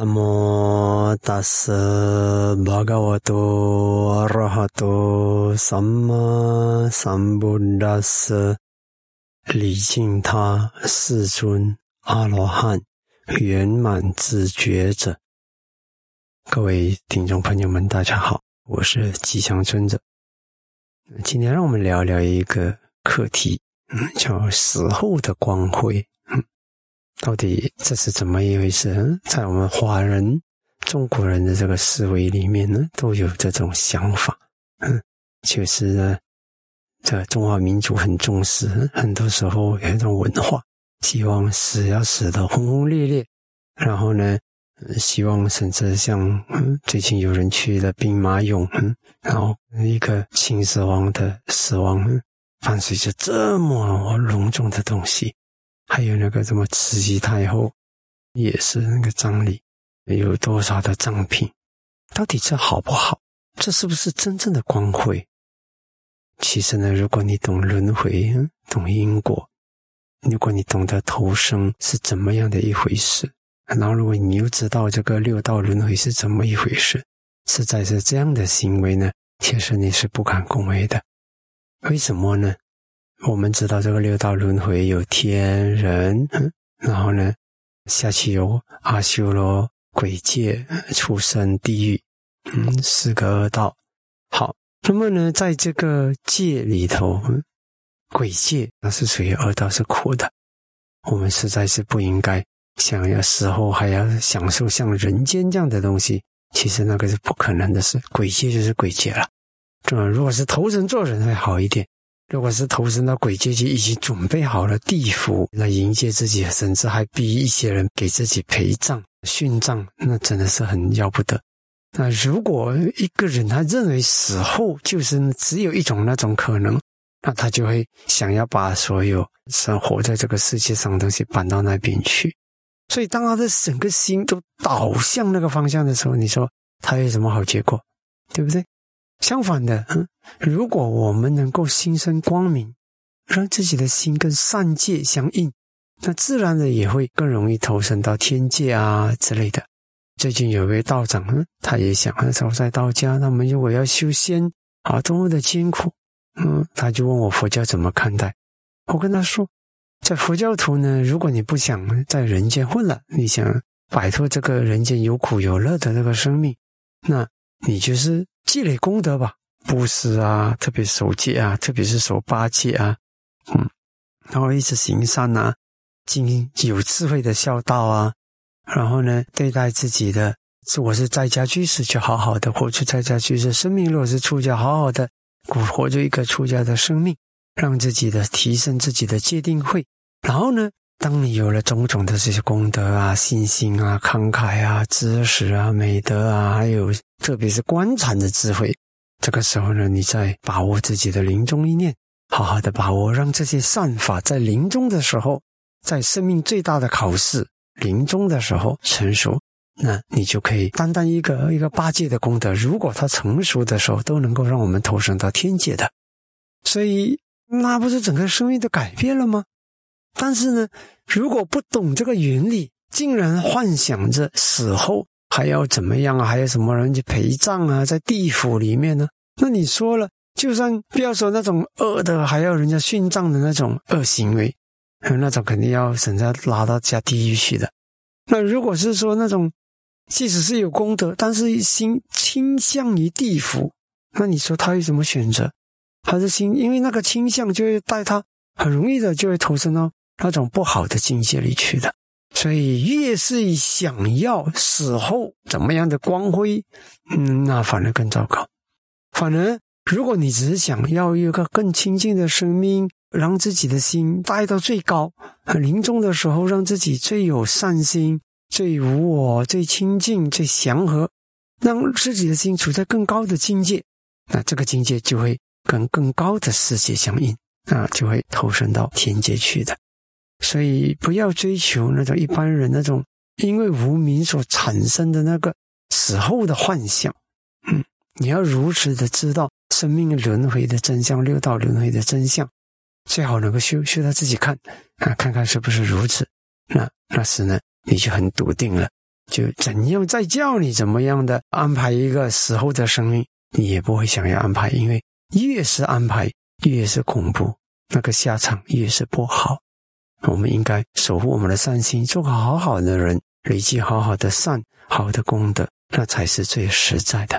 那么大师巴嘎瓦多阿拉哈多萨玛萨布达斯，礼敬他世尊阿罗汉圆满自觉者。各位听众朋友们，大家好，我是吉祥尊者。今天让我们聊聊一个课题，嗯，叫死后的光辉。到底这是怎么一回事？在我们华人、中国人的这个思维里面呢，都有这种想法。嗯，就是呢，这中华民族很重视，很多时候有一种文化，希望死要死的轰轰烈烈。然后呢，希望甚至像嗯，最近有人去了兵马俑，嗯，然后一个秦始皇的死亡，伴随着这么隆重的东西。还有那个什么慈禧太后，也是那个葬礼，有多少的葬品？到底这好不好？这是不是真正的光辉？其实呢，如果你懂轮回，懂因果，如果你懂得投生是怎么样的一回事，然后如果你又知道这个六道轮回是怎么一回事，实在是这样的行为呢，其实你是不敢恭维的。为什么呢？我们知道这个六道轮回有天人，然后呢，下去有阿修罗、鬼界、畜生、地狱，嗯，四个恶道。好，那么呢，在这个界里头，鬼界那是属于恶道，是苦的。我们实在是不应该想要死后还要享受像人间这样的东西，其实那个是不可能的事。鬼界就是鬼界了，这如果是投生做人会好一点。如果是投身到鬼界去，已经准备好了地府来迎接自己，甚至还逼一些人给自己陪葬、殉葬，那真的是很要不得。那如果一个人他认为死后就是只有一种那种可能，那他就会想要把所有生活在这个世界上的东西搬到那边去。所以，当他的整个心都倒向那个方向的时候，你说他有什么好结果？对不对？相反的，如果我们能够心生光明，让自己的心跟善界相应，那自然的也会更容易投身到天界啊之类的。最近有位道长，他也想走在道家，那么如果要修仙啊，多么的艰苦，嗯，他就问我佛教怎么看待。我跟他说，在佛教徒呢，如果你不想在人间混了，你想摆脱这个人间有苦有乐的这个生命，那你就是。积累功德吧，布施啊，特别守戒啊，特别是守八戒啊，嗯，然后一直行善啊，经有智慧的孝道啊，然后呢，对待自己的，我是在家居士，就好好的活出在家居士生命；若是出家，好好的过活出一个出家的生命，让自己的提升自己的界定会。然后呢，当你有了种种的这些功德啊、信心啊、慷慨啊、知识啊、美德啊，还有。特别是观禅的智慧，这个时候呢，你在把握自己的临终一念，好好的把握，让这些善法在临终的时候，在生命最大的考试临终的时候成熟，那你就可以单单一个一个八戒的功德，如果它成熟的时候，都能够让我们投生到天界的，所以那不是整个生命都改变了吗？但是呢，如果不懂这个原理，竟然幻想着死后。还要怎么样啊？还有什么人去陪葬啊？在地府里面呢？那你说了，就算不要说那种恶的，还要人家殉葬的那种恶行为，那种肯定要人家拉到下地狱去的。那如果是说那种，即使是有功德，但是心倾向于地府，那你说他有什么选择？他的心因为那个倾向，就会带他很容易的就会投身到那种不好的境界里去的。所以，越是想要死后怎么样的光辉，嗯，那反而更糟糕。反而，如果你只是想要一个更清净的生命，让自己的心带到最高，临终的时候让自己最有善心、最无我、最清净、最祥和，让自己的心处在更高的境界，那这个境界就会跟更高的世界相应，啊，就会投身到天界去的。所以不要追求那种一般人那种因为无名所产生的那个死后的幻想，嗯，你要如实的知道生命轮回的真相，六道轮回的真相，最好能够修修到自己看啊，看看是不是如此。那那时呢，你就很笃定了，就怎样再叫你怎么样的安排一个死后的生命，你也不会想要安排，因为越是安排越是恐怖，那个下场越是不好。我们应该守护我们的善心，做个好好的人，累积好好的善、好的功德，那才是最实在的。